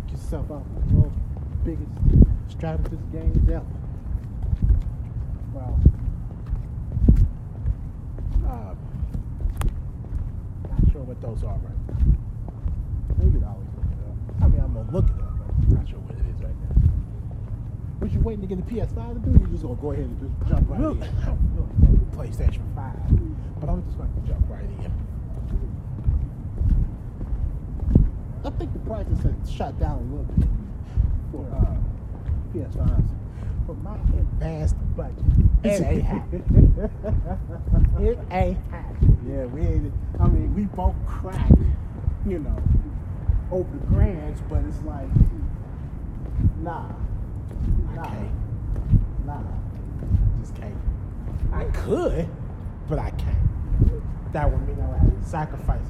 pick yourself up the world's biggest strategist games ever. Well, uh, not sure what those are right now. Could always look it up. I mean, I'm gonna look it up, but I'm not sure what it is right now. What you waiting to get the PS5 to do? You just gonna go ahead and just jump right Really? in? I don't really want the PlayStation 5, but I'm just gonna jump right in. I think the prices have shot down a little bit for uh, PS5s. For my advanced budget, it ain't happening. it ain't happening. Yeah, we ain't. I mean, we both crack, you know, over the grands, but it's like, nah, nah, nah. Just can't. I could, but I can't. That would mean I would have to sacrifice.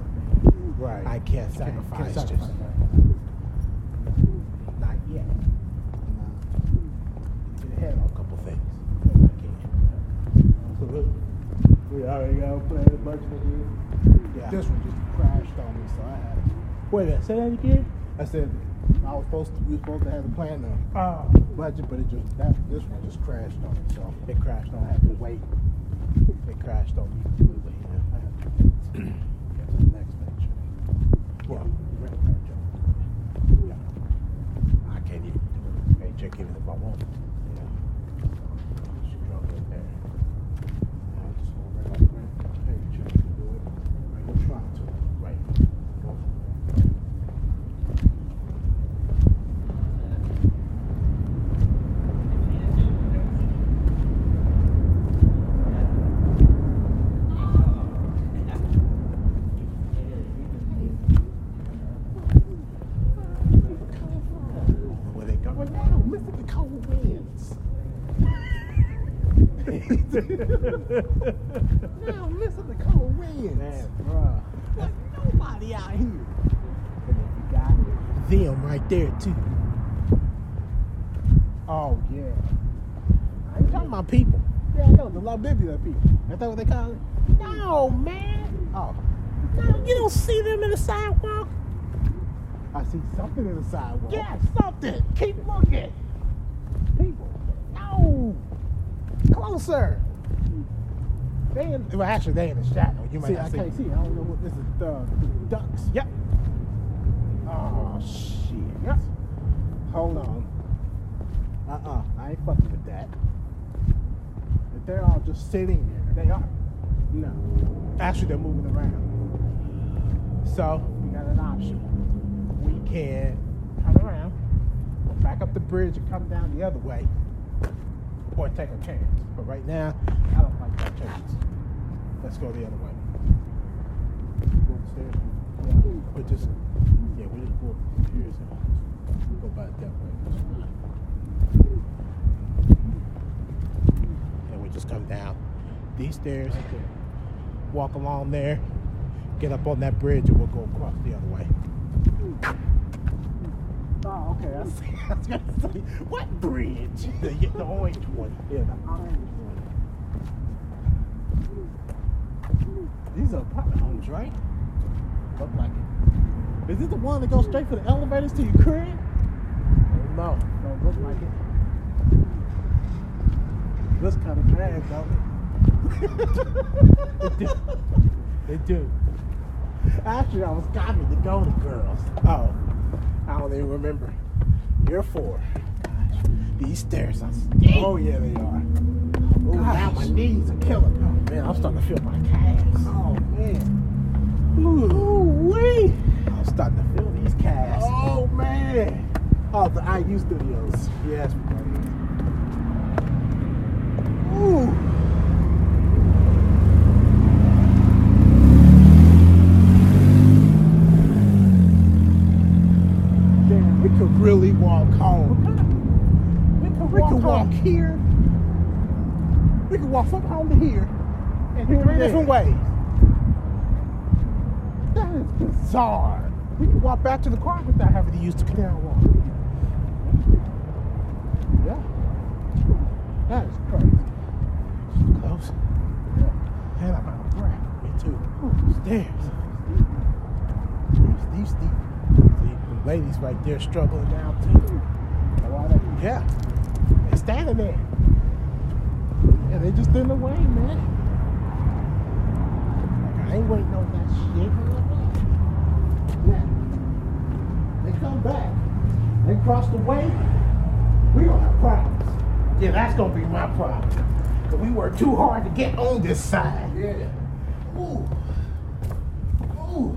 Right. I can't Can't- sacrifice. can't just sacrifice not yet. Nah. Get ahead on a couple things. So we already got to play the budget again. Yeah. This one just crashed on me, so I had to. Wait a minute. Say that again. I said I was supposed to. We were supposed to have the plan the Oh. budget, but it just that this one just crashed on me, so It crashed on I had to wait. It crashed on me completely. I had to wait get to the next picture. I can't even it. Hey, check even if I want. Yeah. Struggle in there. I'll just go right on the credit card page and do it. Right, you try to. Right. Where they go? Well, now, Mr. the cold winds. now, listen to cold winds. Man, bruh. There's nobody out here. And then you got them right there too. Oh, yeah. I ain't talking about people. Yeah, I know. The Libibula people. Ain't that what they call it? No, man. Oh, No, you don't see them in the sidewalk. I see something in the sidewalk. Yeah, something. Keep looking. People. No. Closer. They in, well, actually, they in the shadow. You might See, not I see. can't see. I don't know what this is. Uh, ducks. Yep. Oh shit. Yep. Hold on. Uh-uh. I ain't fucking with that. If they're all just sitting there. They are. No. Actually, they're moving around. So we got an option. We can turn around, back up the bridge, and come down the other way, or take a chance. But right now, I don't like that chance. Let's go the other way. Go upstairs. Yeah, just yeah, we just go so go back that way. And we just come down these stairs, walk along there, get up on that bridge, and we'll go across the other way. Oh, okay. I see. I was gonna say, what bridge? The, the orange one. Yeah, the orange one. These are apartment homes, right? Look like it. Is this the one that goes straight for the elevators to your crib? No. Don't look like it. Looks kind of bad, don't They do. They do. Actually, I was copied to go to girls. Oh, I don't even remember. Year four. Gosh, these stairs are steep. Oh yeah, they are. Oh, now my knees are killing me. Oh man, I'm starting to feel my calves. Oh man. Ooh wee! I'm starting to feel these calves. Oh man. Oh, the IU Studios. Yes. Ooh. Damn, we could really walk home. We can We walk, could walk here. We could walk from home to here. And here three different ways. That is bizarre. We can walk back to the car without having to use the canal walk. Yeah. That is crazy. Close. Yeah. And I'm out of breath. Me too. Ooh, Stairs. Steep, steep, steep. See, Ladies right there struggling now too. Yeah. They're standing there. Yeah, they just in the way, man. Like, I ain't waiting on that shit. Yeah. They come back. They cross the way. We gonna have problems. Yeah, that's gonna be my problem. Cause we work too hard to get on this side. Yeah. Ooh. Ooh.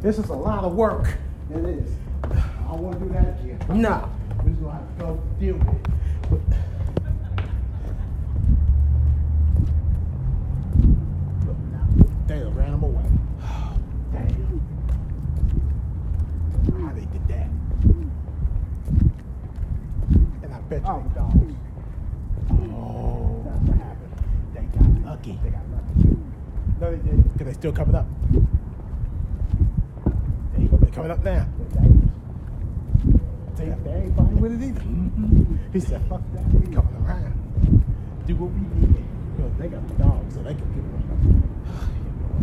This is a lot of work. It is. I don't want to do that again. No. We're just gonna have to go deal with it. But, look now. They done ran them away. Damn. How they did that. And I bet you Oh, they dogs. Oh. That's what happened. They got lucky. They got lucky. No, they didn't. Because they still coming up. They, they coming up now. They're. They, They ain't fighting with it either. He said, fuck that. He coming around. Do what we need. Well, they got the dogs, so they can give them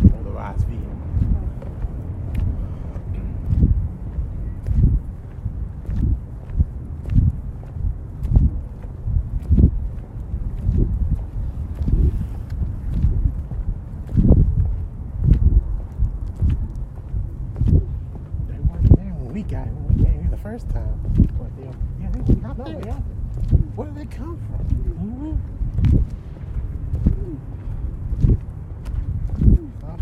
a polarized vehicle. They weren't there when we got when we came here the first time. Yeah, they not there. yeah. Where did they come from? Huh?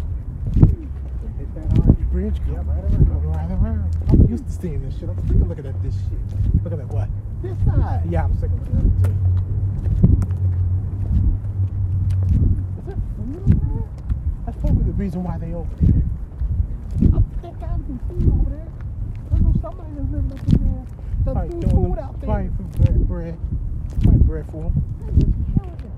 They hit that orange Bridge go right around. Go right around. I'm used to seeing this shit. I'm sick of looking at this shit. Looking at what? This side. Yeah, I'm sick of looking at it too. Is that familiar? That's probably the reason why they over there. I think I can see over there. I know somebody that's living up in there. That's Probably doing doing food them- out there. Probably for bread, bread. Probably bread for them. That is killing them.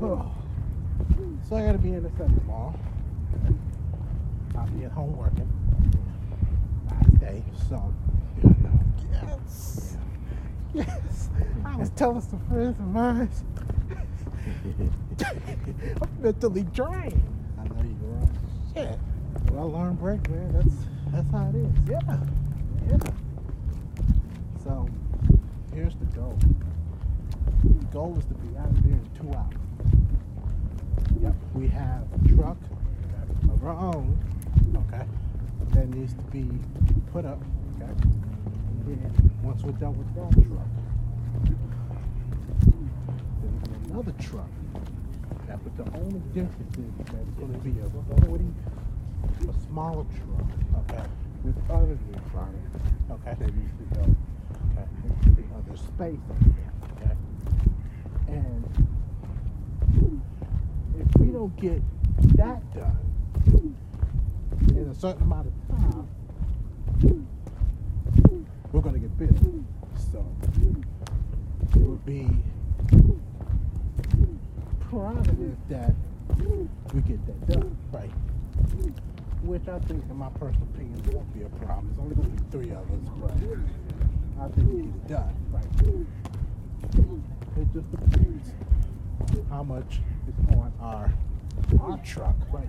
Oh. So I gotta be in the center tomorrow. I'll be at home working. Last day, so yes, yes. I was telling some friends of mine. I'm mentally drained. I know you were. Shit. Well, learn break, man. That's that's how it is. Yeah, yeah. So here's the goal. The goal is to be out of there in two hours. Yep. We have a truck of our own. Okay. That needs to be put up. Okay. And then once we're done with that truck, then another truck. That but the only difference is that it's going to be a 40, a smaller truck. Okay. With other things on. Okay. They used to go. Okay. There should be other space. Okay. And if we don't get that done in a certain amount of time, we're going to get billed. So it would be prerogative that we get that done. Right. Which I think, in my personal opinion, won't be a problem. It's only going to be three of us, but I think we get it done. Right. It just depends how much is on our our truck. Right.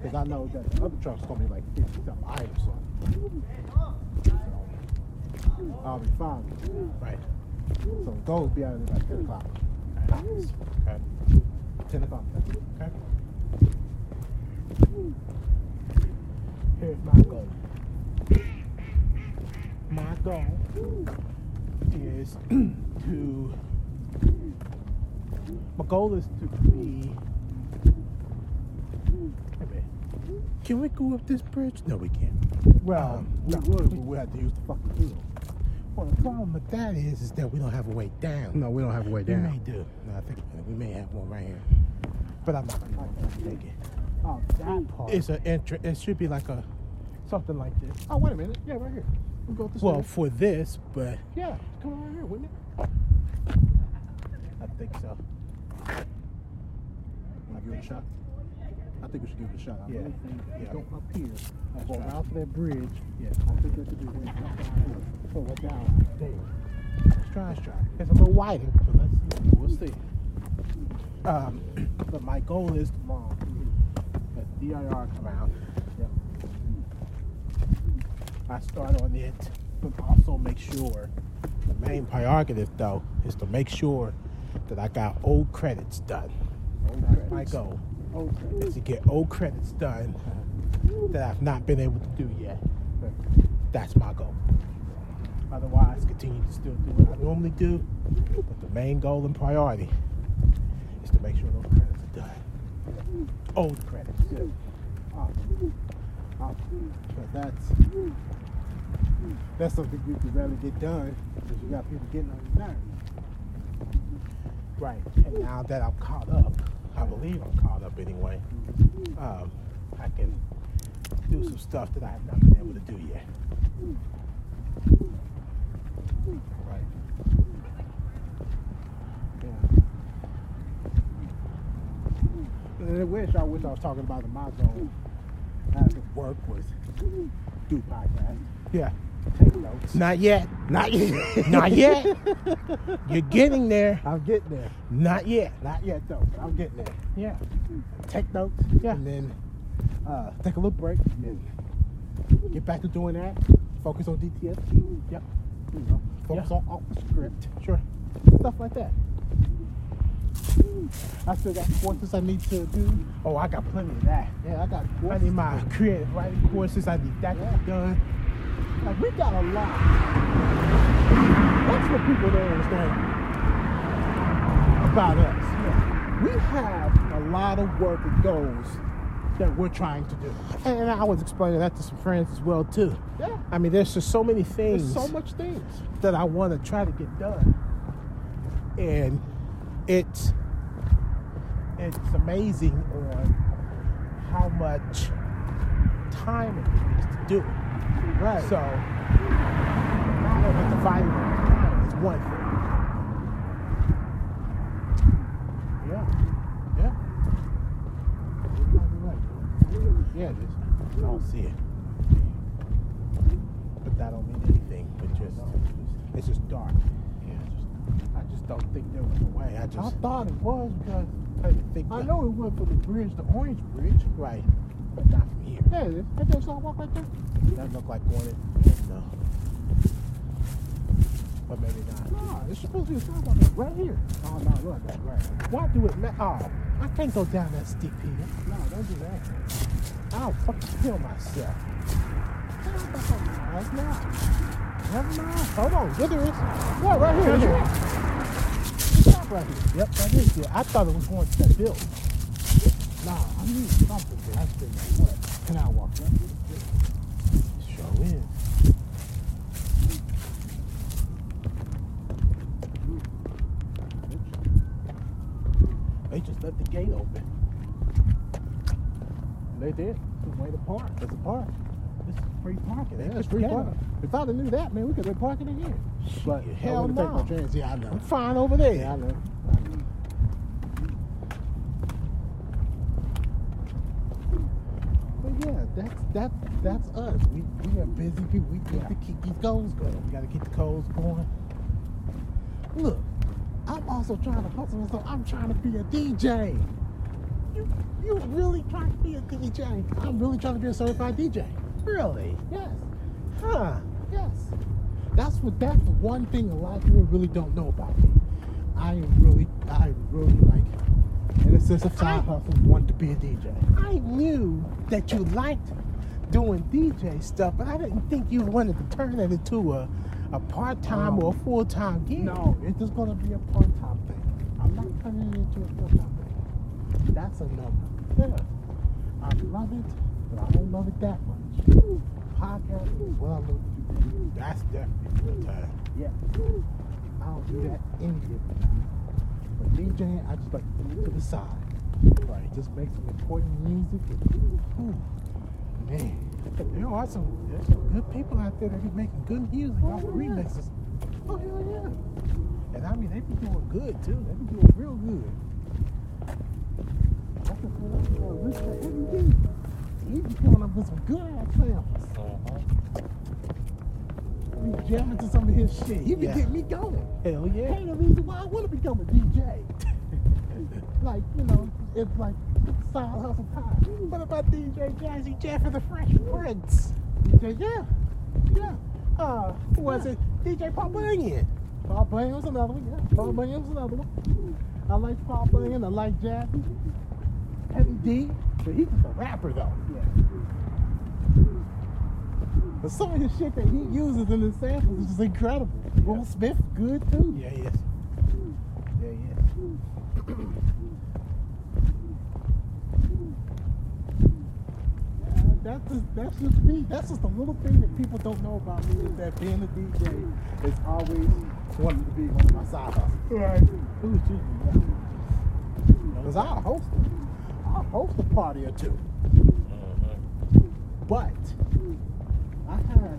Because I know that the other truck's to be like 50 something items on. So I'll be fine. Right. So will be out of by 10 o'clock. Okay. 10 o'clock. Okay. Here's my goal. My goal is to. My goal is to be. Can we go up this bridge? No, we can't. Well, Um, we no. would, but we have to use the fucking wheel. Well, the problem with that is, is that we don't have a way down. No, we don't have a way down. we may do. No, I think we may have one right here, but I'm not gonna take it. Oh, that part. It's an entrance. It should be like a something like this. oh, wait a minute. Yeah, right here. We go this Well, way. for this, but Yeah, come on right here, wouldn't it? I think so. Wanna give it a shot? I think we should give it a shot. I Yeah. really think Yeah. go up here, Let's go try. around to that bridge. Yeah. I think that could be really So we're down there. Let's try, let's try. It's a little wider, so let's see. We'll see. Um, but my goal is tomorrow. Let DIR come out. Yep. I start on it, but also make sure the main prerogative though is to make sure that I got old credits done. That's my goal Okay. is to get old credits done that I've not been able to do yet. That's my goal. Otherwise, continue to still do what I normally do. But the main goal and priority is to make sure those credits are done. Old credits. Good. Awesome. Awesome. But that's that's something you can rather get done because you got people getting on your nerves. Right. And now that I'm caught up, I believe I'm caught up anyway, um, I can do some stuff that I have not been able to do yet. Right. Yeah. I wish I wish I was talking about the my goal of work was do podcast, Yeah. Take notes. Not yet. Not yet. Not yet. You're getting there. I'm getting there. Not yet. Not yet though, I'm getting there. Yeah. Take notes. Yeah. And then uh, take a little break and get back to doing that. Focus on DTST. Yep. You know, focus Yeah. on off the script. Sure. Stuff like that. I still got courses I need to do. Oh, I got plenty of that. Yeah, I got I courses. need my creative writing courses. I need that to be done. Like we got a lot. That's what people don't understand about us. We have a lot of work and goals that we're trying to do. And I was explaining that to some friends as well too. Yeah. I mean, there's just so many things There's so much things. that I want to try to get done, and it's it's amazing on how much time it takes to do it. Right. So, but the time is one thing. yeah. Yeah, You're probably right. yeah, it is. I don't see it, but that don't mean anything. It just it's just dark. Yeah, it's just, I just don't think there was a way. I just. I thought it was because I didn't think. I know it went from the bridge to Orange Bridge. Right, but not here. Yeah, it is. Ain't a sidewalk right there? That look like one. in. No. But maybe not. No, it's supposed to be a sidewalk right here. Oh no, look, that's right. Why do it? Ma- oh, I can't go down that steep hill. No, don't do that. I'll fucking kill myself. That's not. Never mind. Hold on. Yeah, there is. What, right here? Right here. Stop right here. Yep, that is it. I thought it was going to that building. Nah, I need something there. That's been like, what? Can I walk here? Sure is. They just left the gate open. They did. It's a way to park. It's a park. This is free parking. Yeah, it's free parking. If I'd have knew that, man, we could have been parking in here. But hell no. Take chance. Yeah, I know. I'm fine over there. Yeah, I know. I know. But yeah, that's that that's us. We we are busy people. We Yeah. to keep these goals going. We got to keep the codes going. Look, I'm also trying to hustle, so I'm trying to be a DJ. You you really trying to be a DJ? I'm really trying to be a certified DJ. Really? Yes, Huh? yes. That's what that's one thing a lot of people really don't know about me. I am really I really like in a sense of side hustle want to be a DJ. I knew that you liked doing DJ stuff, but I didn't think you wanted to turn it into a, a part time Um, or a full time gig. No, it's just gonna be a part time thing. I'm not turning it into a full time thing. That's a number. Yeah. I love it, but I don't love it that much. Podcasting is what I love to do. That's definitely full time. Yeah. I don't do that any given But DJing, I just like to to the side. Right. Just make some important music. And, man. There are some there's some good people out there that be making good music oh, off Oh, yeah. remixes. Oh hell yeah! And I mean, they be doing good too. They be doing real good. That's the thing. that's what This guy, Heavy D. He be coming up with some good ass samples. Be jamming to some of his shit. He be Yeah. getting me going. Hell yeah! Ain't the reason why I want to become a DJ. like, you know, it's like side hustle time. What about DJ Jazzy Jeff and the Fresh Prince? DJ, yeah. Yeah. Uh, who was it? DJ Paul Bunyan. Paul was another one, yeah. Paul was another one. I like Paul Bunyan, I like Jazzy. Heavy D. But he's just a rapper though. Yeah. But some of the shit that he uses in his samples is just incredible. Will Smith, good too. Yeah, he is. Yeah, he is. That's just, that's just me. That's just a little thing that people don't know about me is that being a DJ is always wanting to be one of my side hustles. Right. Who's you? Because I'll host, I'll host a party or two. Mm-hmm. But I have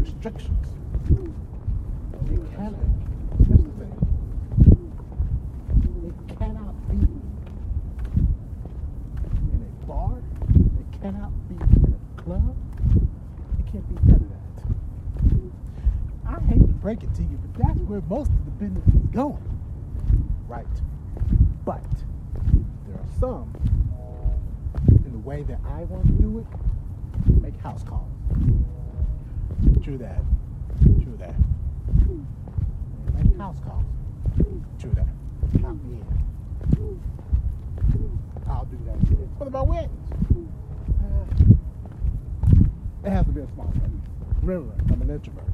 restrictions. It cannot, here's the thing. It cannot be in a bar. It cannot be in a club. It can't be none of that. I hate to break it to you, but that's where most of the business is going. Right. But there are some in the way that I want to do it, make house calls. True that. True that. Make house calls. True that. Count me in. I'll do that. What about weddings? Uh, it has to be a small one. Remember, I'm an introvert.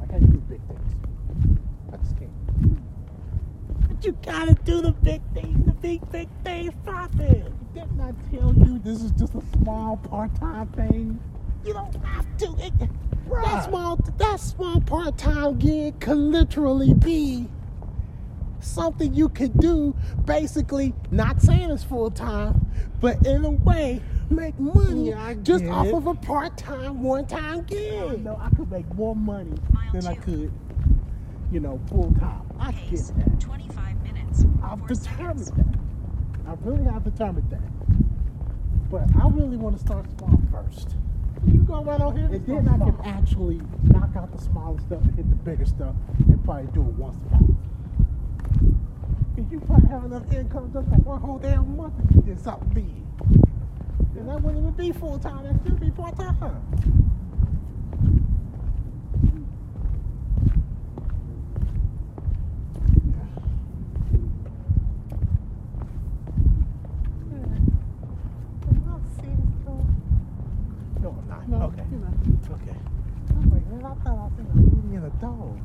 I can't do big things. I just can't. But you gotta do the big things, the big, big things poppin'. Didn't I tell you this is just a small part-time thing? You don't have to. It, Right. That small, that small part-time gig could literally be something you could do. Basically, not saying it's full-time, but in a way, make money Yeah, just get off it. of a part-time, one-time gig. No, I could make more money Mile than I could, you know, full-time. I get that. 25 minutes. I've four determined seconds. that. I really have determined that. But I really want to start small first. You go right on here. And then I can actually knock out the smaller stuff and hit the bigger stuff and probably do it once a month. Because you probably have enough income just for one whole damn month if you did something big. And that wouldn't even be full time, that'd still be part time. No, I'm not. No, okay. you know. Okay. I'm like, man, I thought I seen a lady and a dog.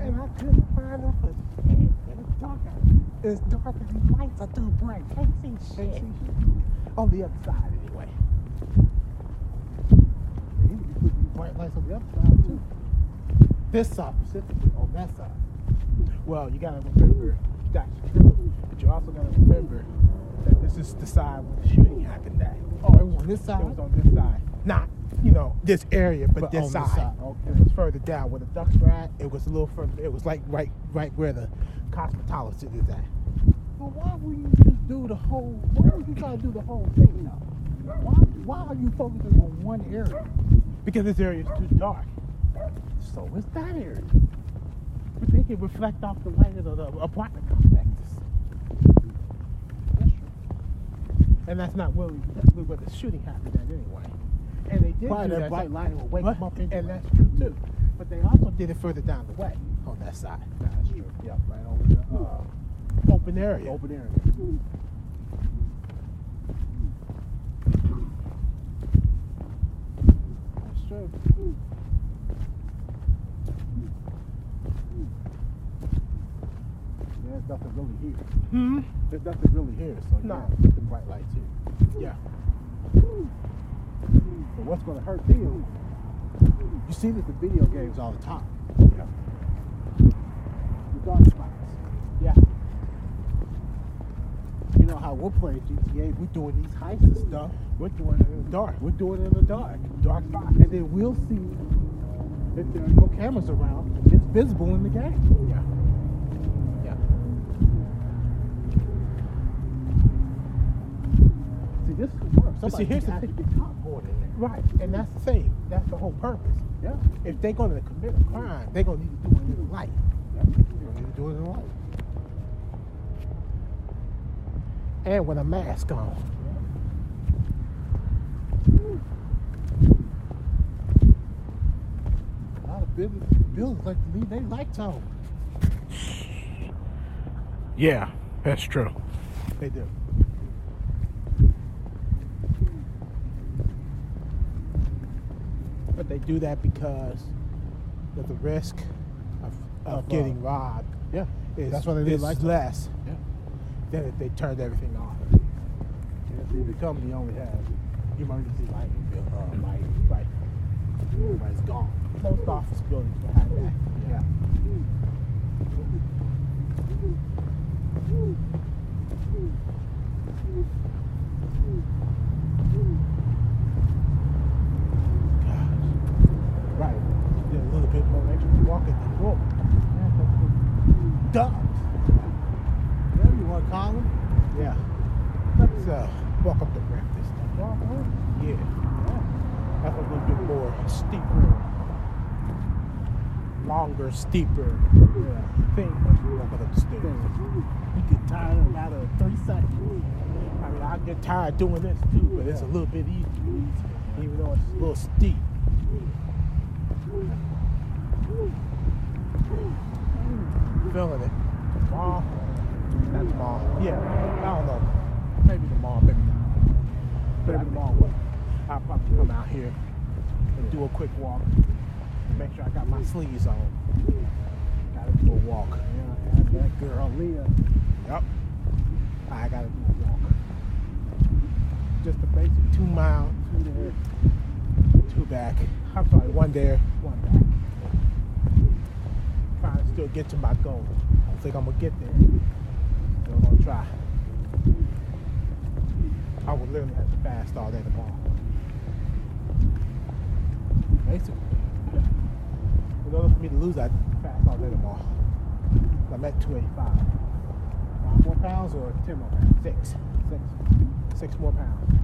And I couldn't find for shit. It's dark. It's dark and these lights are too bright. Can't see shit. Can't see shit. On the other side, anyway. They need to be putting bright lights on the other side, too. This side specifically, on that side. Well, you gotta remember that's true, but you also gotta remember that this is the side where the shooting happened at. Oh, it was on this side? It was on this side, not you know this area, but, But this, side. side, okay. It was further down where the ducks were at. It was a little further. It was like right, right where the cosmetologist is at. But why would you just do the whole, why would you try to do the whole thing now? Why, why are you focusing on one area? Because this area is too dark. So is that area. But they can reflect off the light of the, the apartment complexes. That's true. And that's not where, we, that's where the shooting happened at anyway. And they did Probably do that that bright light will wake them up And that's true too. But they also did it further down the way on that side. That's true. Yeah, right over the uh, Open area. open area. That's true. There's nothing really here. Hmm? There's nothing really here, so No. yeah, the bright lights here. Yeah. But what's going to hurt them? You see this in video games all the time. Yeah. Spots. Yeah. You know how we're playing GTA, we're doing these heists and stuff. We're doing it in the dark. We're doing it in the dark. Dark spots. And then we'll see if there are no cameras around, it's visible in the game. Yeah. See, this could work. But see, here's the thing. get caught going in there. Right. And that's the thing. That's the whole purpose. Yeah. If they're going to commit a crime, they're going to need to do it in the light. yeah. They're going to need to do it in the light. And with a mask on. A lot of business, buildings like to leave their lights on. Yeah, that's true. They do. But they do that because of the risk of, of, Of, uh, getting robbed Yeah. is, That's why they leave is lights on. less Yeah. than if they turned everything off. Yeah, see, the company only has emergency lighting, bill, uh, lighting. Right. Everybody's gone. Most office buildings will have that. Yeah. Right. Did a little bit more than normal. Ducks. Whatever you want to call them. Yeah. Let's uh, walk up the ramp this time. Yeah. That's a little bit more steeper, longer, steeper Yeah. thing as we walking up the stairs. You get tired about a three seconds. I mean, I get tired doing this too, but it's a little bit easier, even though it's a little steep. Feeling it. Mom? That's mom. Yeah, I don't know. Maybe the mom, maybe not. Maybe the mom. I'll probably come out here and do a quick walk. And make sure I got my sleeves on. Gotta do a walk. Yeah, that girl Leah. Yep. I gotta do a walk. Just a basic two mile, two there, two back. I'm sorry, one there, one back. Still get to my goal. I think I'm gonna get there. But I'm gonna try. I would literally have to fast all day tomorrow. Basically. In order for me to lose, I'd fast all day tomorrow. I'm at 285. Five more pounds or ten more pounds? Six. Six. Six more pounds.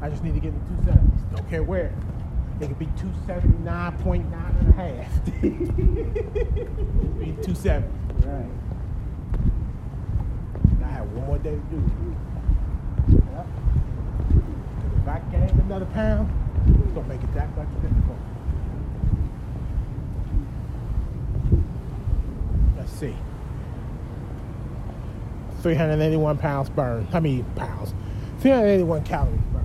I just need to get to 270s. Don't care where. It could be 279.9 and a half. be 270. Right. I have one more day to do it. Yep. if I gain another pound, it's going to make it that much difficult. Let's see. 381 pounds burned. How many pounds? 381 calories burned.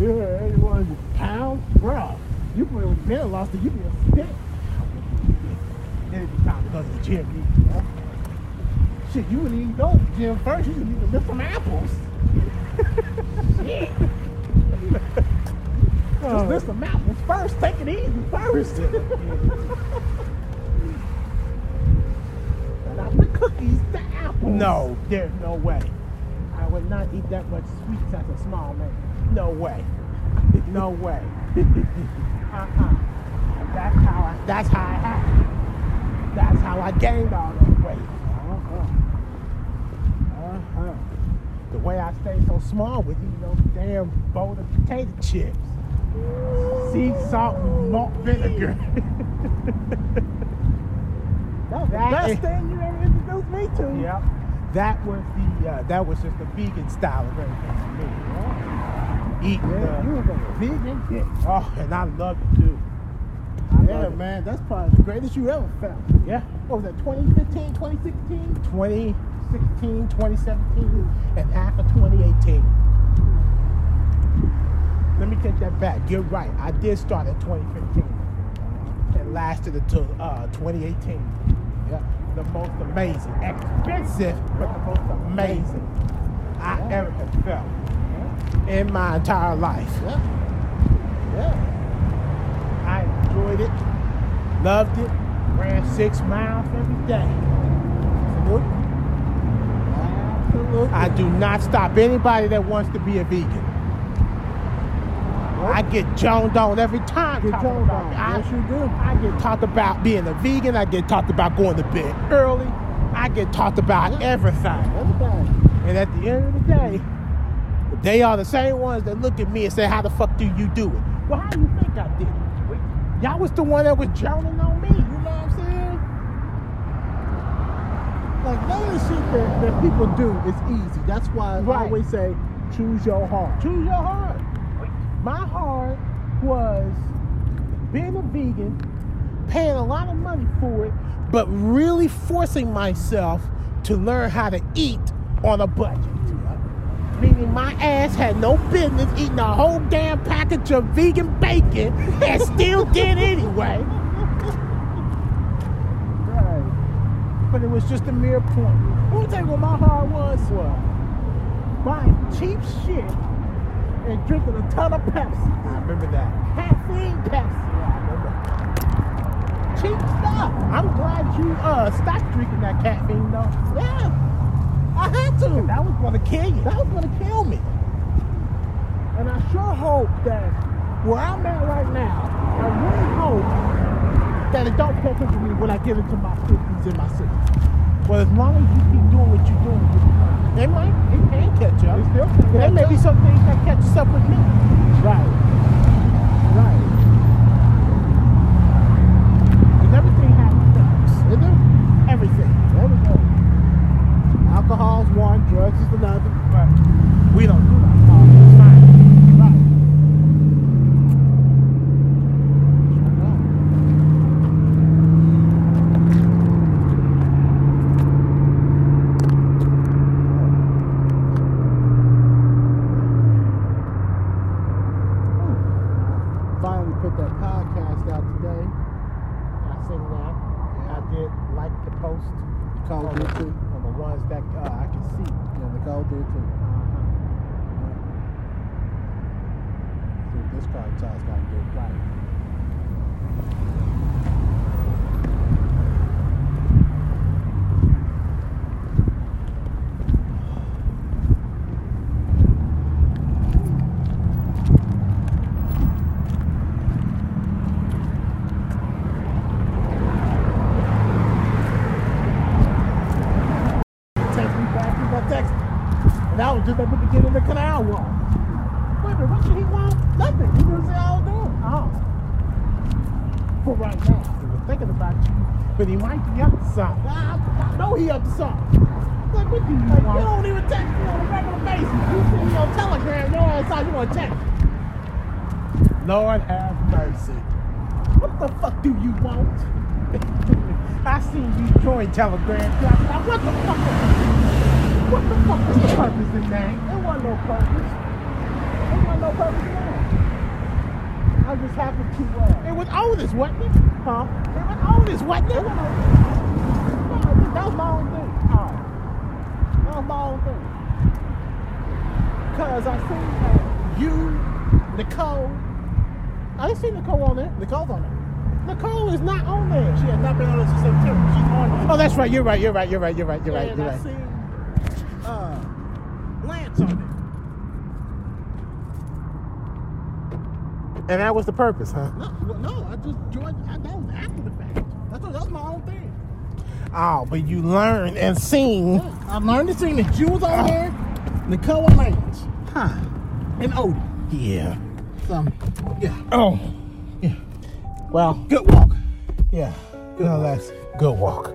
Yeah, 81 pounds? Bro, you would have lost it. You'd be a stick. Then it'd be time to go to the gym. and eat, you know? Shit, you wouldn't even go to the gym first. You need to lift some apples. Shit. Just lift some apples first. Take it easy first. Not the cookies, the apples. No, there's no way. I would not eat that much sweets as a small man. No way. No way. uh-uh. That's how I that's how I. That's how I gained all that weight. Uh-huh. Uh-huh. The way I stayed so small with eating those damn bowl of potato chips. Sea salt and malt vinegar. That was the That best is- thing you ever introduced me to. Yep. That was the uh, that was just the vegan style of everything for me. Eating Yeah, you vegan. Yeah, oh, and I love it too. I yeah it. man, that's probably the greatest you ever felt. Yeah. What was that, 2015, 2016? 2016, 2017, and half of 2018. Let me take that back. You're right. I did start in 2015 and lasted until uh, 2018. Yeah. The most amazing, expensive, but the most amazing I Yeah. ever have felt in my entire life. Yeah. Yeah. I enjoyed it, loved it, ran six miles every day. Absolutely. Absolutely. I do not stop anybody that wants to be a vegan. I get joned on every time. Get joned on. I, Yes, you do. I get talked about being a vegan. I get talked about going to bed early. I get talked about everything. Everything. And at the end of the day, they are the same ones that look at me and say, "How the fuck do you do it?" Well, how do you think I did it? Y'all was the one that was joning on me. You know what I'm saying? Like none of the shit that, that people do is easy. That's why I Right. always say choose your heart. Choose your heart. My heart was being a vegan, paying a lot of money for it, but really forcing myself to learn how to eat on a budget. Meaning my ass had no business eating a whole damn package of vegan bacon and still did anyway. Right. But it was just a mere point. Tell you what my heart was. Well, Buying cheap shit and drinking a ton of Pepsi. I remember that. caffeine Pepsi. Yeah, I remember. Cheap stuff. I'm glad you uh stopped drinking that caffeine though. Yeah. I had to. That was gonna kill you. That was gonna kill me. And I sure hope that where I'm at right now, I really hope That it don't catch up to me when I get into my fifties and my sixties. But as long as you keep doing what you're doing, it might, catch up. There may be up. some things that catches up with me. right, right. Because everything has effects. They do. Everything. There we go. Alcohol's one, drugs is another. Right. We don't do that. Oh, it's fine. Right. Finally put that podcast out today. I seen that. I did like the post Nicole on did the, too. on the ones that uh, I can see. Yeah, Nicole did too. Uh-huh. See what this car tires got to do. Right. Text me back, he got text. And I was just able to get in the canal wall. Wait a minute, what did he want? Nothing. He didn't say I was doing. Oh. For right now, he was thinking about you, but he might be up to something. I, I know he up to something. Like, what do you Like, you want? don't even text me on a regular basis. You see me on Telegram, your ass out, you want to text. Lord have mercy. What the fuck do you want? I seen you join Telegram. What the fuck? What the fuck was the purpose in that? There wasn't no purpose. There wasn't no purpose at all. I just happened to, uh, It was Otis, wasn't it? huh? It was Otis, wasn't it? that was my own thing. Oh. That was my own thing. Cause I seen that you, Nicole, I didn't see Nicole on there. Nicole's on there. Nicole is not on there. She has not been on there since September. She's on there. Oh, that's right. You're right. You're right. You're right. You're right. You're right. and You're I right. seen uh, Lance on there. And that was the purpose, huh? No, no, I just joined. I, that was after the fact. That's that was my own thing. Oh, but you learned and seen. I learned to sing that you was on there, Nicole and Lance, Huh. and Odie. Yeah. So, yeah, Oh. yeah. Well, Good walk. yeah. No, that's good walk.